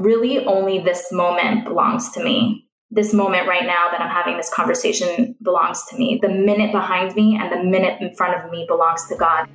really only this moment belongs to me. This moment right now that I'm having this conversation belongs to me. The minute behind me and the minute in front of me belongs to God.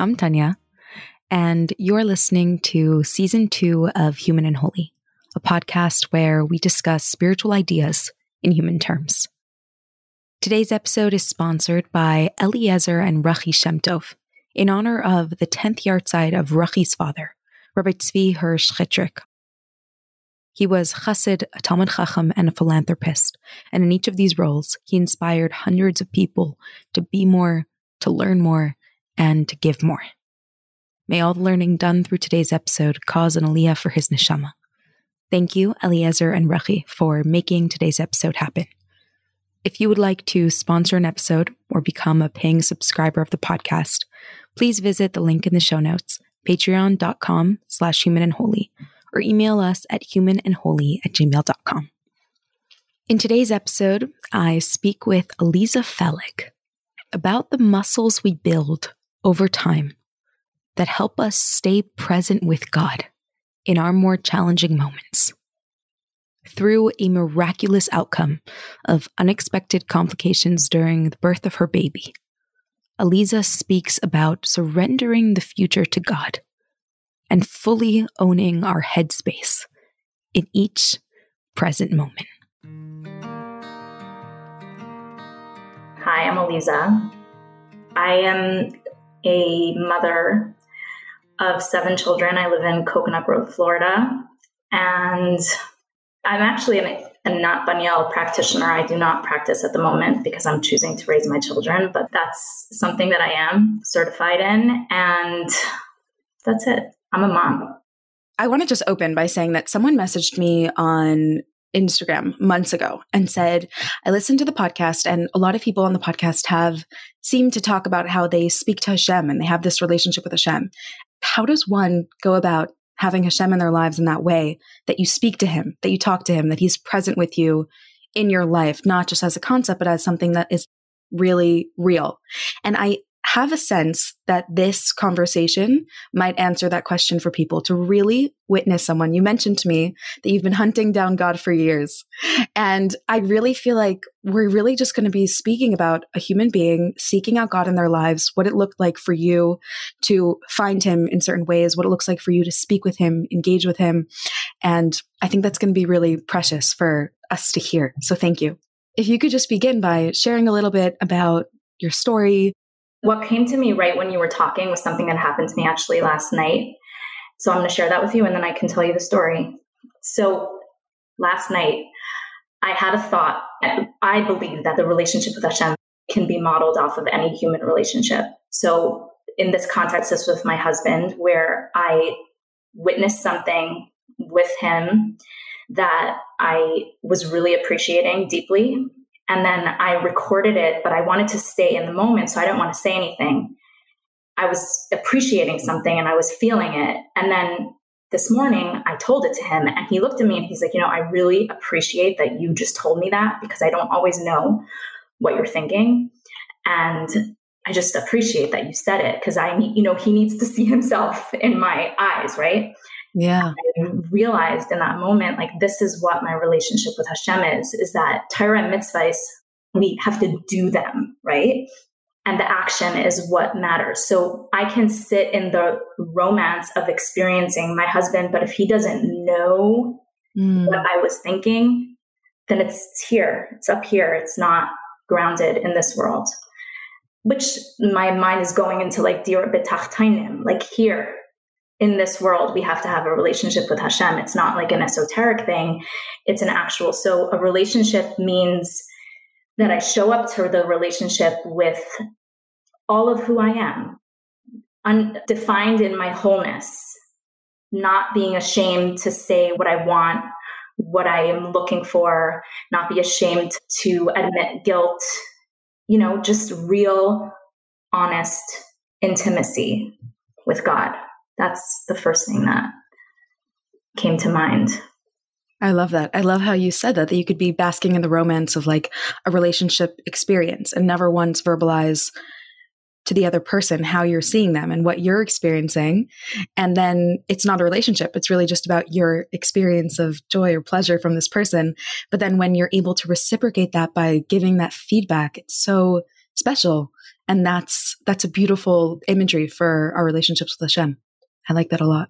I'm Tanya, and you're listening to season two of Human and Holy, a podcast where we discuss spiritual ideas in human terms. Today's episode is sponsored by Eliezer and Rachi Shemtov in honor of the 10th yahrzeit of Rachi's father, Rabbi Tzvi Hirsch Chitrick. He was chassid, a Talmid Chacham, and a philanthropist, and in each of these roles, he inspired hundreds of people to be more, to learn more, and to give more. May all the learning done through today's episode cause an aliyah for his neshama. Thank you, Eliezer and Rachi, for making today's episode happen. If you would like to sponsor an episode or become a paying subscriber of the podcast, please visit the link in the show notes, patreon.com slash human and holy, or email us at humanandholy at gmail.com. In today's episode, I speak with Aliza Felig about the muscles we build over time that help us stay present with God in our more challenging moments. Through a miraculous outcome of unexpected complications during the birth of her baby, Aliza speaks about surrendering the future to God and fully owning our headspace in each present moment. Hi, I'm Aliza. I am a mother of seven children. I live in Coconut Grove, Florida. And I'm actually a, Anat Baniel practitioner. I do not practice at the moment because I'm choosing to raise my children, but that's something that I am certified in. And that's it. I'm a mom. I want to just open by saying that someone messaged me on Instagram months ago and said, I listened to the podcast, and a lot of people on the podcast have seemed to talk about how they speak to Hashem and they have this relationship with Hashem. How does one go about having Hashem in their lives in that way that you speak to him, that you talk to him, that he's present with you in your life, not just as a concept, but as something that is really real? And I have a sense that this conversation might answer that question for people to really witness someone. You mentioned to me that you've been hunting down God for years. And I really feel like we're really just going to be speaking about a human being seeking out God in their lives, what it looked like for you to find him in certain ways, what it looks like for you to speak with him, engage with him. And I think that's going to be really precious for us to hear. So thank you. If you could just begin by sharing a little bit about your story, what came to me right when you were talking was something that happened to me actually last night. So I'm going to share that with you and then I can tell you the story. So last night, I had a thought. I believe that the relationship with Hashem can be modeled off of any human relationship. So in this context, this with my husband, where I witnessed something with him that I was really appreciating deeply. And then I recorded it, but I wanted to stay in the moment. So I didn't want to say anything. I was appreciating something and I was feeling it. And then this morning I told it to him and he looked at me and he's like, you know, I really appreciate that you just told me that because I don't always know what you're thinking. And I just appreciate that you said it because I need, you know, he needs to see himself in my eyes, right? Yeah. I realized in that moment, like, this is what my relationship with Hashem is, is that Torah and mitzvahs, we have to do them, right? And the action is what matters. So I can sit in the romance of experiencing my husband, but if he doesn't know mm. what I was thinking, then it's here, it's up here, it's not grounded in this world. Which my mind is going into like like here, in this world, we have to have a relationship with Hashem. It's not like an esoteric thing, it's an actual. So, a relationship means that I show up to the relationship with all of who I am, undefined in my wholeness. not being ashamed to say what I want, what I am looking for, not be ashamed to admit guilt, you know, just real, honest intimacy with God. That's the first thing that came to mind. I love that. I love how you said that, that you could be basking in the romance of like a relationship experience and never once verbalize to the other person how you're seeing them and what you're experiencing. And then it's not a relationship, it's really just about your experience of joy or pleasure from this person. But then when you're able to reciprocate that by giving that feedback, it's so special. And that's that's a beautiful imagery for our relationships with Hashem. I like that a lot.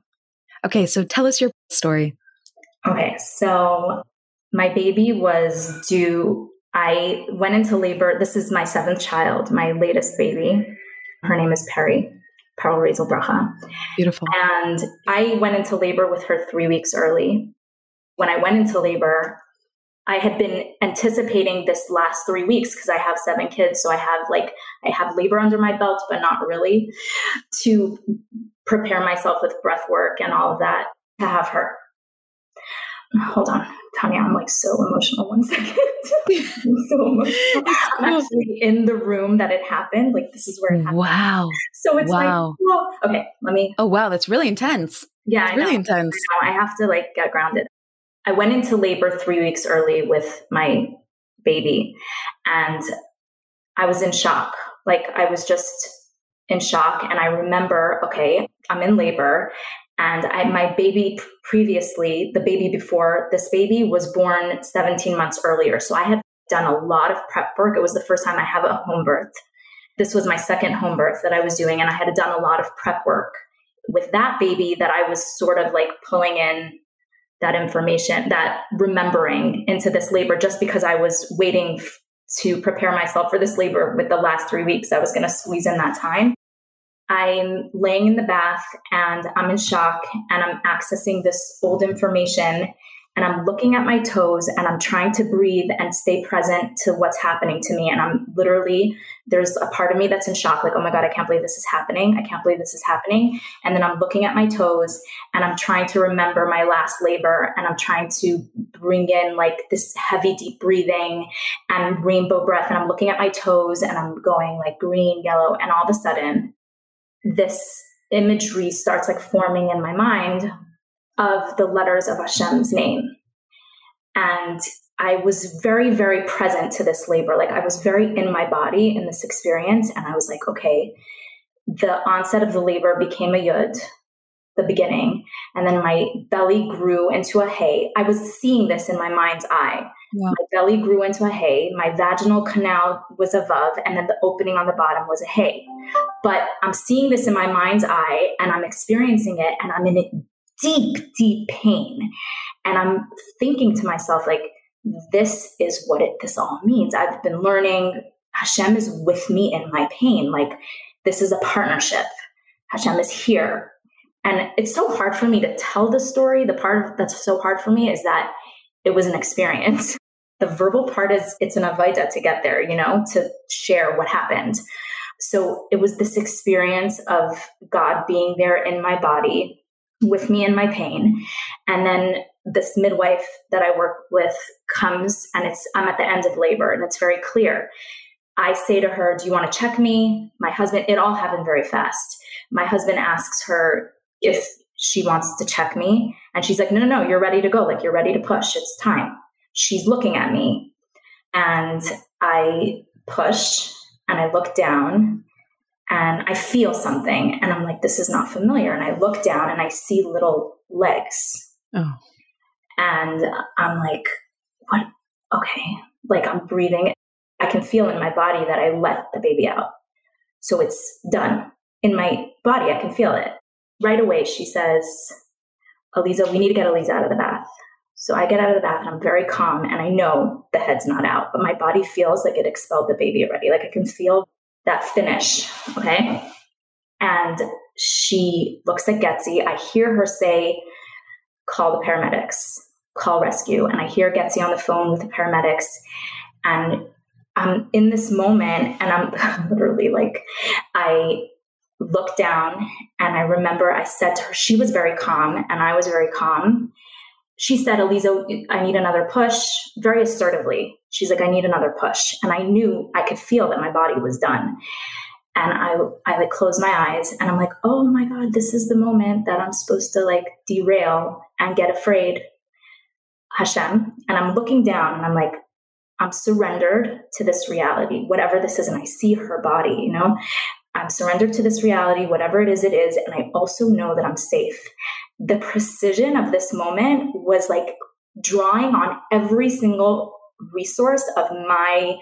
Okay, so tell us your story. Okay, so my baby was due. I went into labor. This is my seventh child, my latest baby. Her name is Perry, Peril Razel Bracha. Beautiful. And I went into labor with her three weeks early. When I went into labor, I had been anticipating this last three weeks because I have seven kids. So I have like, I have labor under my belt, but not really to prepare myself with breath work and all of that to have her. Hold on, Tanya, I'm like so emotional. One second. so emotional. I'm actually in the room that it happened. Like this is where it happened. Wow. So it's wow. like, well, okay, let me. Oh, wow. That's really intense. Yeah, it's really intense. I, I have to like get grounded. I went into labor three weeks early with my baby and I was in shock. Like I was just in shock. And I remember, okay, I'm in labor and I, my baby previously, the baby before this baby was born 17 months earlier. So I had done a lot of prep work. It was the first time I have a home birth. This was my second home birth that I was doing, and I had done a lot of prep work with that baby that I was sort of like pulling in that information, that remembering into this labor just because I was waiting to prepare myself for this labor with the last three weeks. I was going to squeeze in that time. I'm laying in the bath and I'm in shock and I'm accessing this old information and I'm looking at my toes and I'm trying to breathe and stay present to what's happening to me. And I'm literally, there's a part of me that's in shock, like, oh my God, I can't believe this is happening. I can't believe this is happening. And then I'm looking at my toes and I'm trying to remember my last labor and I'm trying to bring in like this heavy, deep breathing and rainbow breath. And I'm looking at my toes and I'm going like green, yellow. And all of a sudden, this imagery starts like forming in my mind of the letters of Hashem's name. And I was very, very present to this labor. Like I was very in my body in this experience. And I was like, okay, the onset of the labor became a yud, the beginning. And then my belly grew into a hay. I was seeing this in my mind's eye. My belly grew into a hay. My vaginal canal was a and then the opening on the bottom was a hay. But I'm seeing this in my mind's eye, and I'm experiencing it, and I'm in deep, deep pain. And I'm thinking to myself, like, this is what it this all means. I've been learning Hashem is with me in my pain. Like, this is a partnership. Hashem is here. And it's so hard for me to tell the story. The part that's so hard for me is that it was an experience. The verbal part is it's an avodah to get there, you know, to share what happened. So it was this experience of God being there in my body with me in my pain. And then this midwife that I work with comes and it's I'm at the end of labor and it's very clear. I say to her, Do you want to check me? My husband, it all happened very fast. My husband asks her if she wants to check me. And she's like, No, no, no, you're ready to go. Like, you're ready to push. It's time. She's looking at me. And I push and I look down and I feel something and I'm like, this is not familiar. And I look down and I see little legs. Oh. And I'm like, what? Okay. Like I'm breathing. I can feel in my body that I let the baby out. So it's done. In my body, I can feel it. Right away, she says, Aliza, we need to get Aliza out of the bath. So I get out of the bath and I'm very calm and I know the head's not out, but my body feels like it expelled the baby already. Like I can feel that finish. Okay. And she looks at Getzi. I hear her say, call the paramedics, call rescue. And I hear Getzi on the phone with the paramedics. And I'm in this moment and I'm literally like, I looked down and I remember I said to her, she was very calm and I was very calm. She said, Aliza, I need another push very assertively. She's like, I need another push. And I knew I could feel that my body was done. And I, I like closed my eyes and I'm like, oh my God, this is the moment that I'm supposed to like derail and get afraid. Hashem. And I'm looking down and I'm like, I'm surrendered to this reality, whatever this is. And I see her body, you know, I'm surrendered to this reality, whatever it is, it is. And I also know that I'm safe. The precision of this moment was like drawing on every single resource of my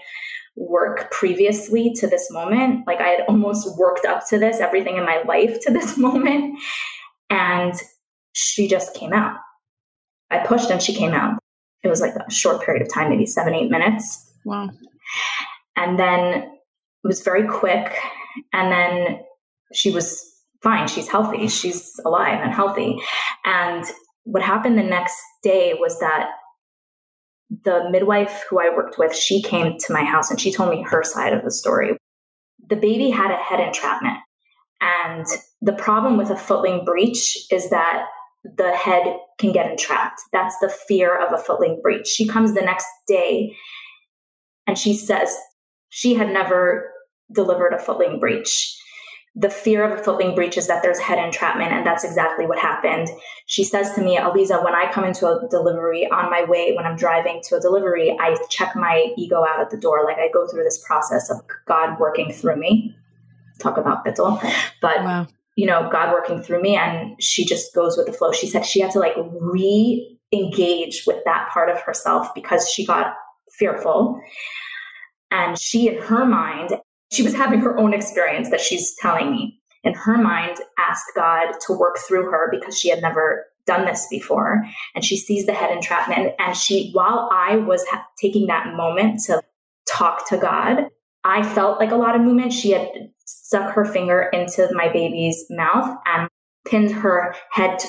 work previously to this moment. Like I had almost worked up to this, everything in my life to this moment. And she just came out. I pushed and she came out it was like a short period of time, maybe seven, eight minutes. Wow. And then it was very quick. And then she was fine. She's healthy. She's alive and healthy. And what happened the next day was that the midwife who I worked with, she came to my house and she told me her side of the story. The baby had a head entrapment. And the problem with a footling breech is that the head can get entrapped. That's the fear of a footling breech. She comes the next day and she says she had never delivered a footling breech. The fear of a footling breech is that there's head entrapment, and that's exactly what happened. She says to me, Aliza, when I come into a delivery on my way, when I'm driving to a delivery, I check my ego out at the door. Like I go through this process of God working through me. Talk about bittul. But wow you know, God working through me. And she just goes with the flow. She said she had to like re engage with that part of herself because she got fearful. And she, in her mind, she was having her own experience that she's telling me. In her mind, asked God to work through her because she had never done this before. And she sees the head entrapment. And she, while I was ha- taking that moment to talk to God, I felt like a lot of movement. She had stuck her finger into my baby's mouth and pinned her head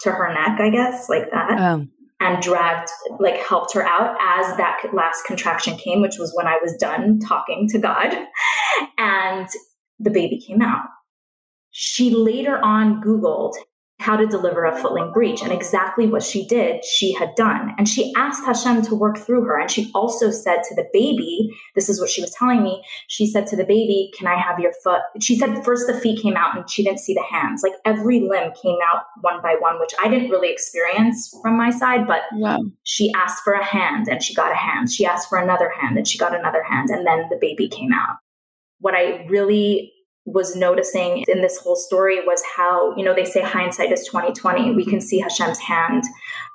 to her neck, I guess, like that. Oh. And dragged, like, helped her out as that last contraction came, which was when I was done talking to God. And the baby came out. She later on Googled how to deliver a footling breech. And exactly what she did, she had done. And she asked Hashem to work through her. And she also said to the baby, this is what she was telling me. She said to the baby, Can I have your foot? She said first the feet came out and she didn't see the hands. Like every limb came out one by one, which I didn't really experience from my side. But wow. she asked for a hand and she got a hand. She asked for another hand and she got another hand. And then the baby came out. What I really was noticing in this whole story was how, you know, they say hindsight is 2020. We can see Hashem's hand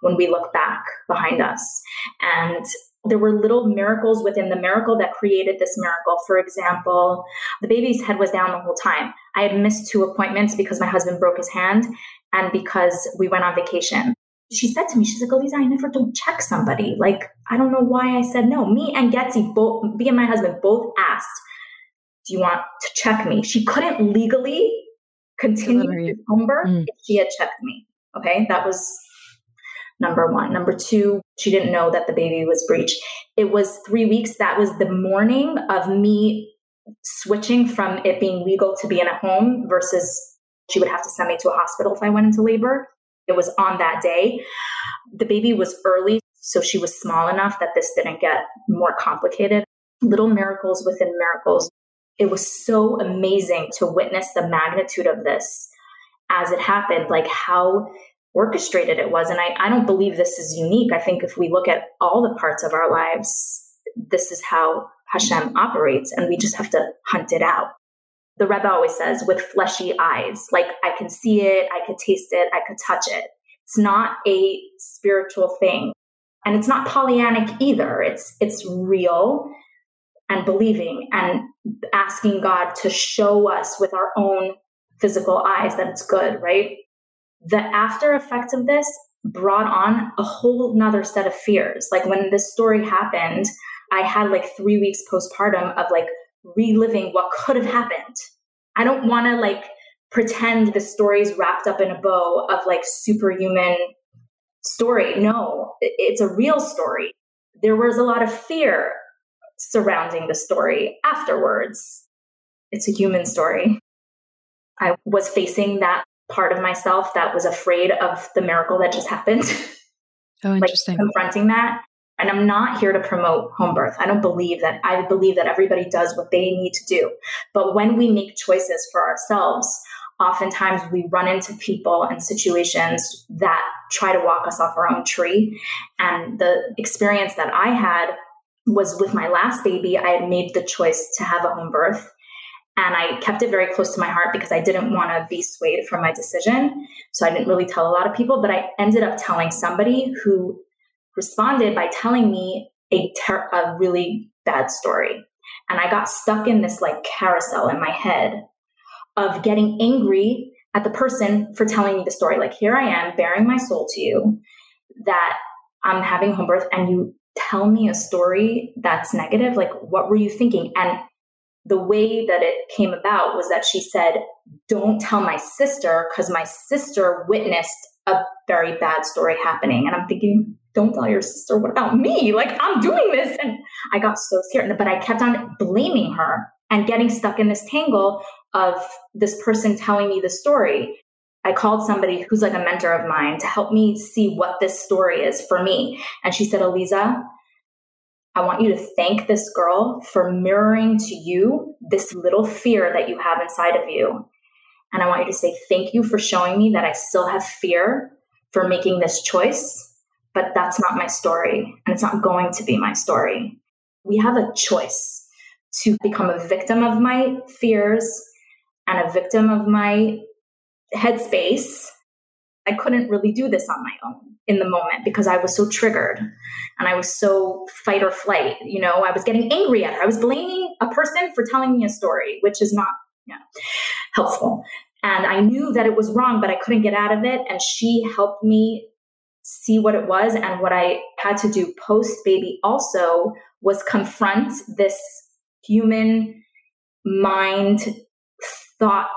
when we look back behind us. And there were little miracles within the miracle that created this miracle. For example, the baby's head was down the whole time. I had missed two appointments because my husband broke his hand and because we went on vacation. She said to me, she's like, Aliza, I never don't check somebody. Like, I don't know why I said no. Me and Getzi, both, me and my husband both asked do you want to check me? She couldn't legally continue to home mm. if she had checked me. Okay, that was number one. Number two, she didn't know that the baby was breech. It was three weeks. That was the morning of me switching from it being legal to be in a home versus she would have to send me to a hospital if I went into labor. It was on that day. The baby was early, so she was small enough that this didn't get more complicated. Little miracles within miracles it was so amazing to witness the magnitude of this as it happened, like how orchestrated it was. And I, I don't believe this is unique. I think if we look at all the parts of our lives, this is how Hashem operates, and we just have to hunt it out. The Rebbe always says, with fleshy eyes, like I can see it, I could taste it, I could touch it. It's not a spiritual thing. And it's not Pollyannic either. It's it's real and believing and asking God to show us with our own physical eyes that it's good, right? The after effects of this brought on a whole nother set of fears. Like when this story happened, I had like three weeks postpartum of like reliving what could have happened. I don't want to like pretend the story's wrapped up in a bow of like superhuman story. No, it's a real story. There was a lot of fear surrounding the story afterwards. It's a human story. I was facing that part of myself that was afraid of the miracle that just happened. Oh, interesting. like confronting that. And I'm not here to promote home birth. I don't believe that. I believe that everybody does what they need to do. But when we make choices for ourselves, oftentimes we run into people and situations that try to walk us off our own tree. And the experience that I had was with my last baby. I had made the choice to have a home birth. And I kept it very close to my heart because I didn't want to be swayed from my decision. So I didn't really tell a lot of people, but I ended up telling somebody who responded by telling me a, ter- a really bad story. And I got stuck in this like carousel in my head of getting angry at the person for telling me the story. Like, here I am bearing my soul to you that I'm having home birth and you tell me a story that's negative. Like, what were you thinking? And the way that it came about was that she said, Don't tell my sister because my sister witnessed a very bad story happening. And I'm thinking, Don't tell your sister. What about me? Like, I'm doing this. And I got so scared. But I kept on blaming her and getting stuck in this tangle of this person telling me the story. I called somebody who's like a mentor of mine to help me see what this story is for me. And she said, Aliza, I want you to thank this girl for mirroring to you this little fear that you have inside of you. And I want you to say, Thank you for showing me that I still have fear for making this choice, but that's not my story. And it's not going to be my story. We have a choice to become a victim of my fears and a victim of my headspace. I couldn't really do this on my own in the moment because I was so triggered and I was so fight or flight. You know, I was getting angry at her. I was blaming a person for telling me a story, which is not you know, helpful. And I knew that it was wrong, but I couldn't get out of it. And she helped me see what it was. And what I had to do post baby also was confront this human mind thought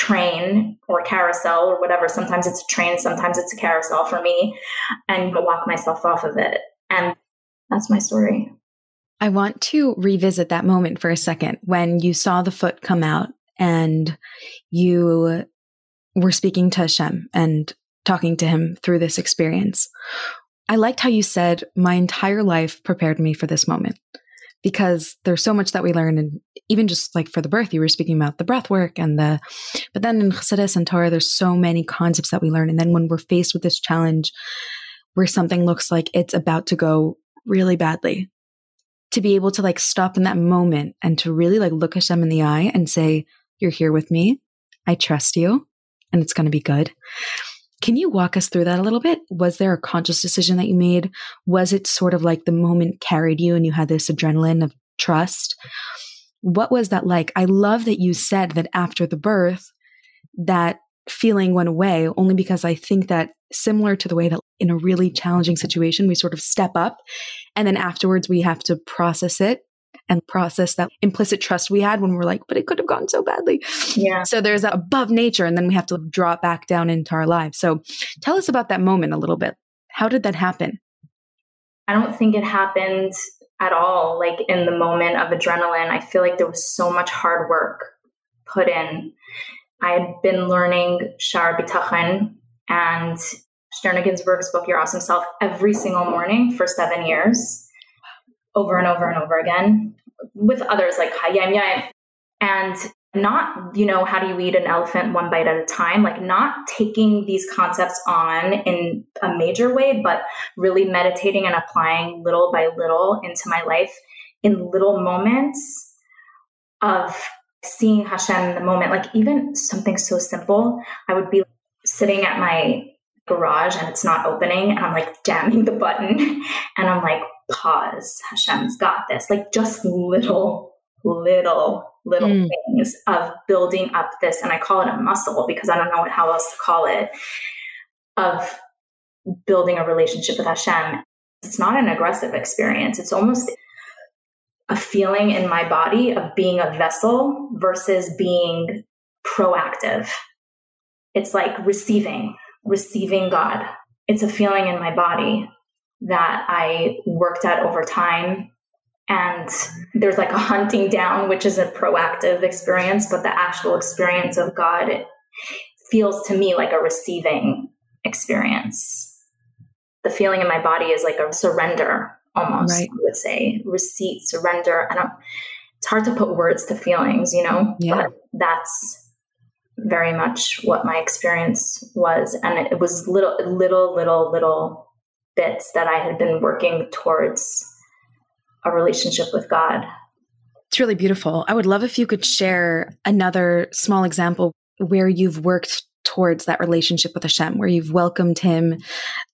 train or carousel or whatever. Sometimes it's a train, sometimes it's a carousel for me, and walk myself off of it. And that's my story. I want to revisit that moment for a second when you saw the foot come out and you were speaking to Hashem and talking to him through this experience. I liked how you said, My entire life prepared me for this moment because there's so much that we learn and even just like for the birth you were speaking about the breath work and the but then in chassidus and torah there's so many concepts that we learn and then when we're faced with this challenge where something looks like it's about to go really badly to be able to like stop in that moment and to really like look Hashem in the eye and say you're here with me. I trust you and it's going to be good can you walk us through that a little bit? Was there a conscious decision that you made? Was it sort of like the moment carried you and you had this adrenaline of trust? What was that like? I love that you said that after the birth, that feeling went away only because I think that similar to the way that in a really challenging situation, we sort of step up and then afterwards we have to process it and process that implicit trust we had when we're like, but it could have gone so badly. Yeah. So there's that above nature, and then we have to draw it back down into our lives. So tell us about that moment a little bit. How did that happen? I don't think it happened at all like in the moment of adrenaline. I feel like there was so much hard work put in. I had been learning Sha'ar HaBitachon and Sterne Ginsburg's book, Your Awesome Self, every single morning for seven years, over and over and over again with others like Hayom Yom. And not, you know, how do you eat an elephant one bite at a time? Like not taking these concepts on in a major way, but really meditating and applying little by little into my life in little moments of seeing Hashem in the moment. Like even something so simple, I would be sitting at my garage and it's not opening and I'm like jamming the button and I'm like, pause, Hashem's got this. Like just little, little, little mm. things of building up this. And I call it a muscle because I don't know how else to call it of building a relationship with Hashem. It's not an aggressive experience. It's almost a feeling in my body of being a vessel versus being proactive. It's like receiving, receiving God. It's a feeling in my body that I worked at over time And there's like a hunting down, which is a proactive experience, but the actual experience of God feels to me like a receiving experience. The feeling in my body is like a surrender almost, right. I would say. Receipt, surrender. I don't it's hard to put words to feelings, you know? Yeah. But that's very much what my experience was. And it was little little, little, little bits that I had been working towards a relationship with God. It's really beautiful. I would love if you could share another small example where you've worked towards that relationship with Hashem, where you've welcomed him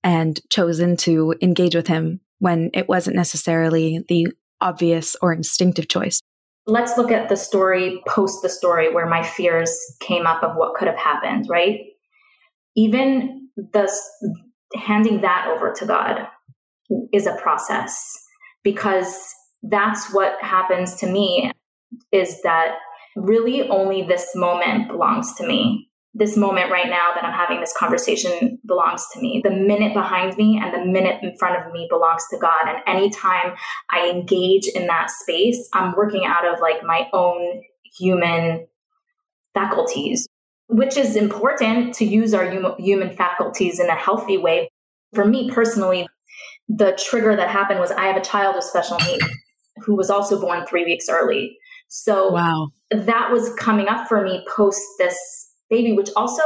and chosen to engage with him when it wasn't necessarily the obvious or instinctive choice. Let's look at the story post the story where my fears came up of what could have happened, right? Even the handing that over to God is a process because that's what happens to me is that really only this moment belongs to me this moment right now that I'm having this conversation belongs to me. The minute behind me and the minute in front of me belongs to God. And anytime I engage in that space, I'm working out of like my own human faculties, which is important to use our human faculties in a healthy way. For me personally, the trigger that happened was I have a child with special needs who was also born three weeks early. So wow. that was coming up for me post this baby, which also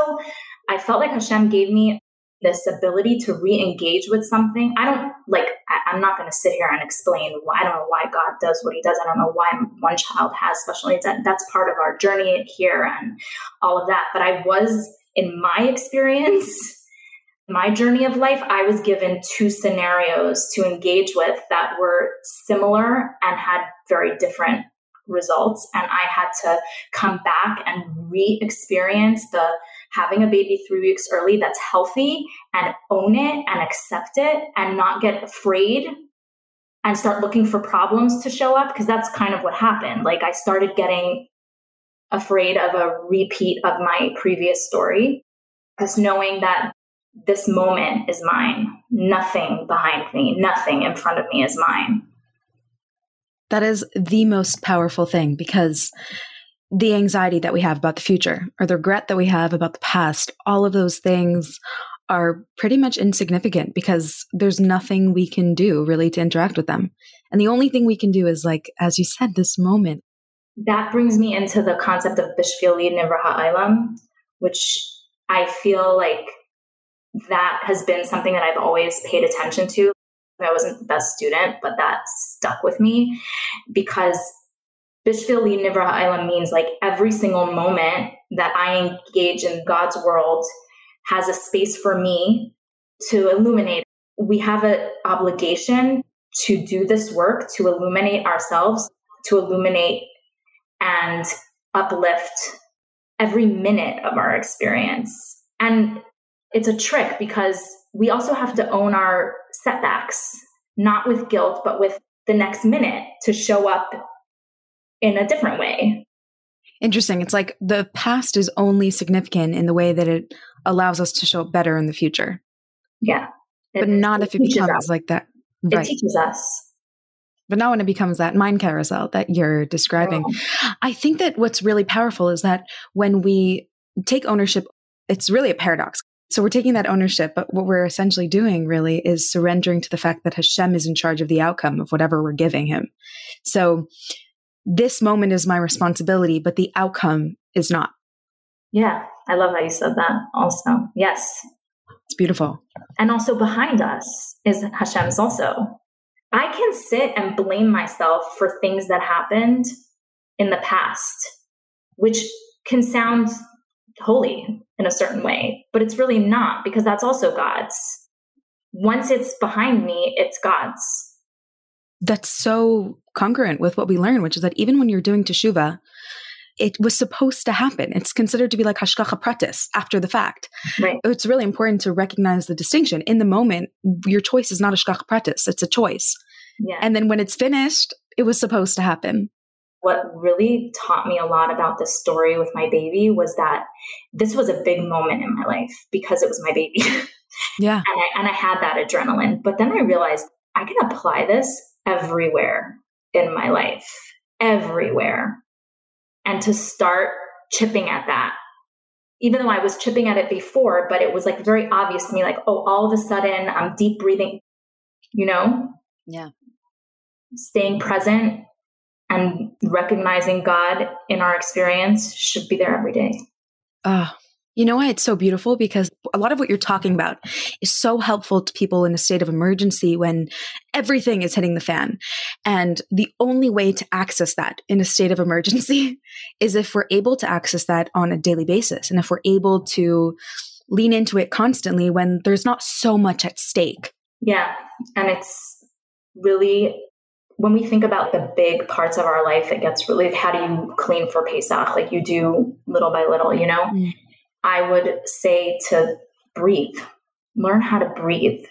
I felt like Hashem gave me this ability to re-engage with something. I don't like. I, am not going to sit here and explain why. I don't know why God does what He does. I don't know why one child has special needs. That, that's part of our journey here and all of that. But I was, in my experience, my journey of life, I was given two scenarios to engage with that were similar and had very different results and i had to come back and re-experience the having a baby three weeks early that's healthy and own it and accept it and not get afraid and start looking for problems to show up because that's kind of what happened. Like i started getting afraid of a repeat of my previous story just knowing that this moment is mine. Nothing behind me nothing in front of me is mine. That is the most powerful thing because the anxiety that we have about the future or the regret that we have about the past, all of those things are pretty much insignificant because there's nothing we can do really to interact with them. And the only thing we can do is like, as you said, this moment. That brings me into the concept of Bishvil Nivra Ha'olam, which I feel like that has been something that I've always paid attention to. I wasn't the best student, but that stuck with me because Bishvil Nivra Ha'olam means like every single moment that I engage in God's world has a space for me to illuminate. We have an obligation to do this work, to illuminate ourselves, to illuminate and uplift every minute of our experience. And it's a trick because we also have to own our setbacks, not with guilt, but with the next minute to show up in a different way. Interesting. It's like the past is only significant in the way that it allows us to show up better in the future. Yeah. But not it if it becomes us. like that. Right. It teaches us. But not when it becomes that mind carousel that you're describing. Oh. I think that what's really powerful is that when we take ownership, it's really a paradox so we're taking that ownership, but what we're essentially doing really is surrendering to the fact that Hashem is in charge of the outcome of whatever we're giving him. So this moment is my responsibility, but the outcome is not. Yeah, I love how you said that also. Yes. It's beautiful. And also behind us is Hashem's also. I can sit and blame myself for things that happened in the past, which can sound holy in a certain way, but it's really not because that's also God's. Once it's behind me, it's God's. That's so congruent with what we learn, which is that even when you're doing teshuva, it was supposed to happen. It's considered to be like hashgacha pratis after the fact. Right. It's really important to recognize the distinction. In the moment, your choice is not hashgacha pratis; it's a choice. Yeah. And then when it's finished, it was supposed to happen what really taught me a lot about this story with my baby was that this was a big moment in my life because it was my baby. Yeah. and, I, and I had that adrenaline. But then I realized I can apply this everywhere. in my life everywhere. And to start chipping at that, even though I was chipping at it before, but it was like very obvious to me, like, oh, all of a sudden I'm deep breathing, you know? Yeah. Staying present and recognizing God in our experience should be there every day. Oh, you know why it's so beautiful? Because a lot of what you're talking about is so helpful to people in a state of emergency when everything is hitting the fan. And the only way to access that in a state of emergency is if we're able to access that on a daily basis. And if we're able to lean into it constantly when there's not so much at stake. Yeah. And it's really when we think about the big parts of our life, it gets really how do you clean for Pesach? Like you do little by little, you know? Mm. I would say to breathe, learn how to breathe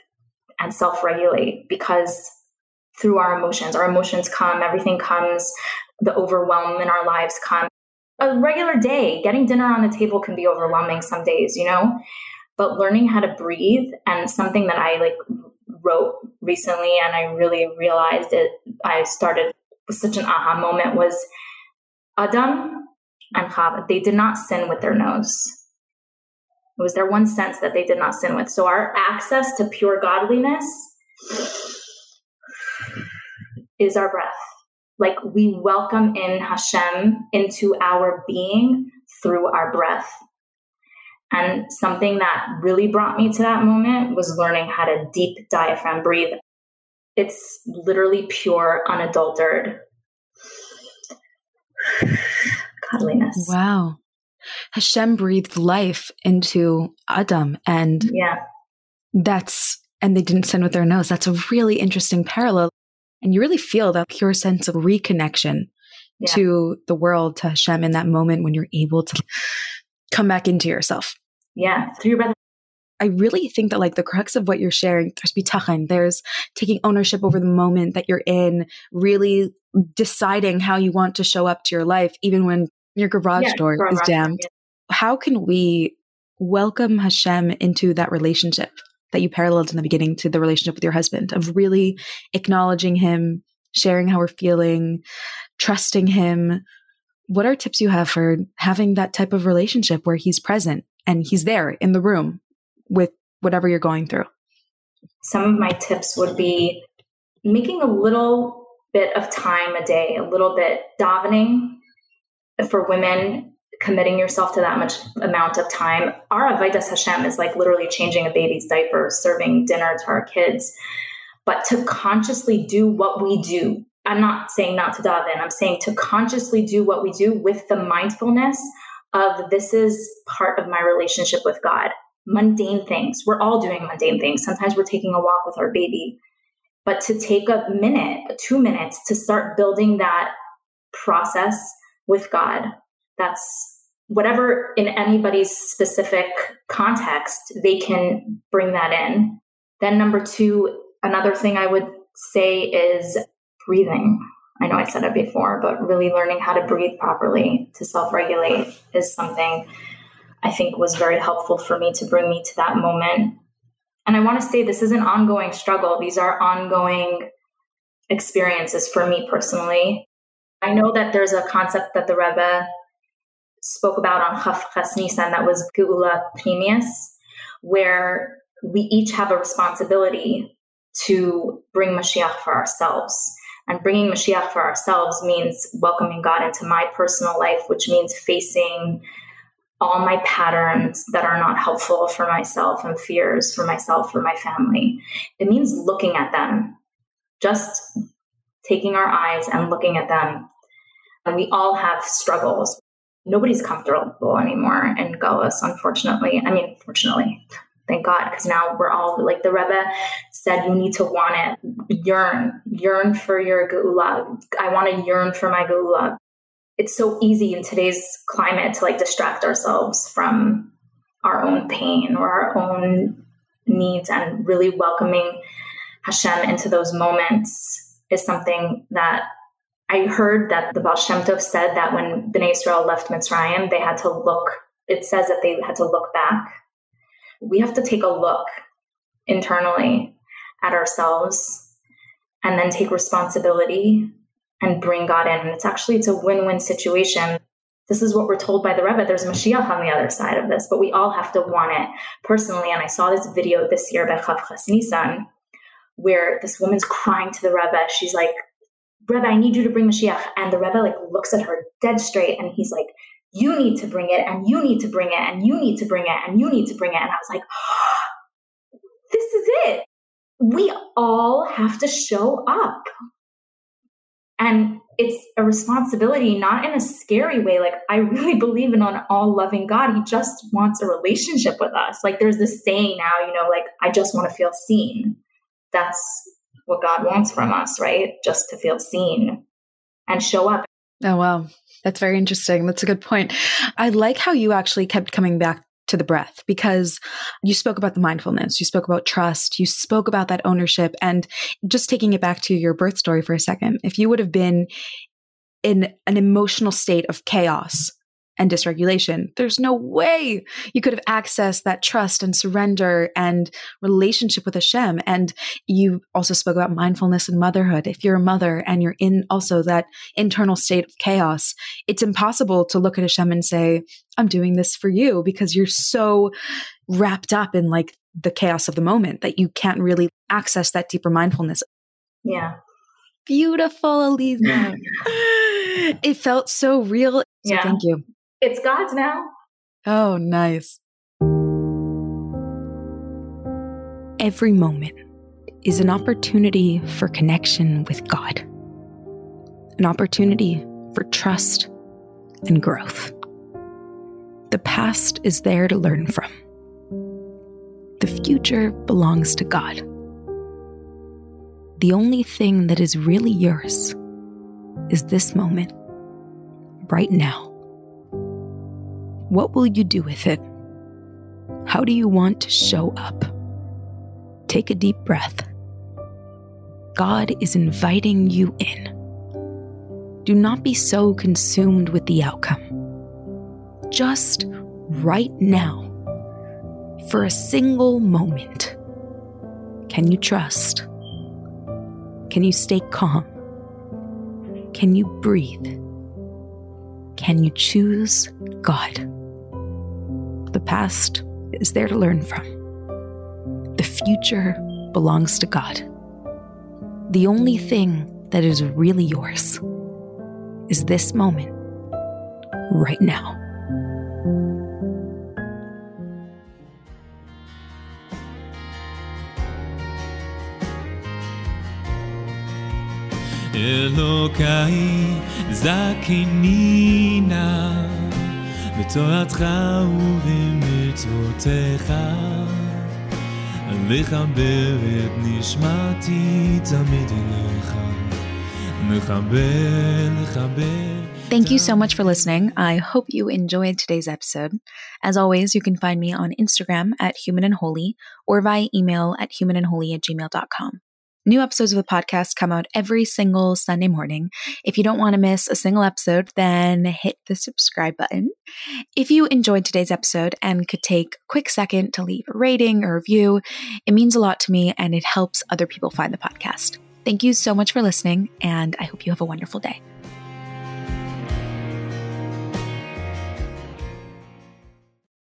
and self regulate because through our emotions, our emotions come, everything comes, the overwhelm in our lives come. A regular day, getting dinner on the table can be overwhelming some days, you know? But learning how to breathe and something that I like wrote recently and I really realized it, I started such an aha moment was Adam and Chava, they did not sin with their nose. It was their one sense that they did not sin with. So our access to pure godliness is our breath. Like we welcome in Hashem into our being through our breath. And something that really brought me to that moment was learning how to deep diaphragm breathe. It's literally pure, unadulterated godliness. Wow. Hashem breathed life into Adam and yeah. that's and they didn't sin with their nose. That's a really interesting parallel. And you really feel that pure sense of reconnection yeah. to the world, to Hashem in that moment when you're able to come back into yourself. Yeah, through your breath. I really think that like the crux of what you're sharing, there's bitachon, there's taking ownership over the moment that you're in, really deciding how you want to show up to your life, even when your garage yeah, door garage is jammed. How can we welcome Hashem into that relationship that you paralleled in the beginning to the relationship with your husband of really acknowledging him, sharing how we're feeling, trusting him? What are tips you have for having that type of relationship where he's present and he's there in the room with whatever you're going through? Some of my tips would be making a little bit of time a day, a little bit davening for women committing yourself to that much amount of time. Our Avodas Hashem is like literally changing a baby's diaper, serving dinner to our kids. But to consciously do what we do, I'm not saying not to dive in, I'm saying to consciously do what we do with the mindfulness of this is part of my relationship with God. Mundane things. We're all doing mundane things. Sometimes we're taking a walk with our baby. But to take a minute, two minutes to start building that process with God. That's whatever in anybody's specific context, they can bring that in. Then, number two, another thing I would say is breathing. I know I said it before, but really learning how to breathe properly to self regulate is something I think was very helpful for me to bring me to that moment. And I want to say this is an ongoing struggle. These are ongoing experiences for me personally. I know that there's a concept that the Rebbe spoke about on Chaf Ches Nisan that was Geula Pnimius, where we each have a responsibility to bring Mashiach for ourselves. And bringing Mashiach for ourselves means welcoming God into my personal life, which means facing all my patterns that are not helpful for myself and fears for myself, for my family. It means looking at them, just taking our eyes and looking at them. And we all have struggles. Nobody's comfortable anymore in Galus, unfortunately. I mean, fortunately, thank God, because now we're all like the Rebbe said, you need to want it, yearn, yearn for your Geula. I want to yearn for my Geula. It's so easy in today's climate to like distract ourselves from our own pain or our own needs and really welcoming Hashem into those moments is something that I heard that the Baal Shem Tov said that when Bnei Israel left Mitzrayim, they had to look, it says that they had to look back. We have to take a look internally at ourselves and then take responsibility and bring God in. And it's actually it's a win-win situation. This is what we're told by the Rebbe. There's Mashiach on the other side of this, but we all have to want it personally. And I saw this video this year by Chav Chas Nisan, where this woman's crying to the Rebbe. She's like, Rebbe, I need you to bring Mashiach. And the Rebbe like looks at her dead straight and he's like, you need to bring it and you need to bring it and you need to bring it and you need to bring it. And I was like, this is it. We all have to show up. And it's a responsibility, not in a scary way. Like, I really believe in an all loving God. He just wants a relationship with us. Like, there's this saying now, you know, like, I just want to feel seen. That's what God wants from us, right? Just to feel seen and show up. Oh, wow. That's very interesting. That's a good point. I like how you actually kept coming back to the breath because you spoke about the mindfulness, you spoke about trust, you spoke about that ownership. And just taking it back to your birth story for a second, if you would have been in an emotional state of chaos, and dysregulation. There's no way you could have accessed that trust and surrender and relationship with Hashem. And you also spoke about mindfulness and motherhood. If you're a mother and you're in also that internal state of chaos, it's impossible to look at Hashem and say, I'm doing this for you because you're so wrapped up in like the chaos of the moment that you can't really access that deeper mindfulness. Yeah. Beautiful, Aliza. it felt so real. So yeah. thank you. It's God's now. Oh, nice. Every moment is an opportunity for connection with God, an opportunity for trust and growth. The past is there to learn from. The future belongs to God. The only thing that is really yours is this moment, right now. What will you do with it? How do you want to show up? Take a deep breath. God is inviting you in. Do not be so consumed with the outcome. Just right now, for a single moment, can you trust? Can you stay calm? Can you breathe? Can you choose God? The past is there to learn from. The future belongs to God. The only thing that is really yours is this moment, right now. Elokai zakinina בתורתך ובמצוותיך מחבר את נשמתי תמיד אליך מחבר, לחבר Thank you so much for listening. I hope you enjoyed today's episode. As always, you can find me on Instagram at human and holy or via email at humanandholy at gmail.com. New episodes of the podcast come out every single Sunday morning. If you don't want to miss a single episode, then hit the subscribe button. If you enjoyed today's episode and could take a quick second to leave a rating or review, it means a lot to me and it helps other people find the podcast. Thank you so much for listening, and I hope you have a wonderful day.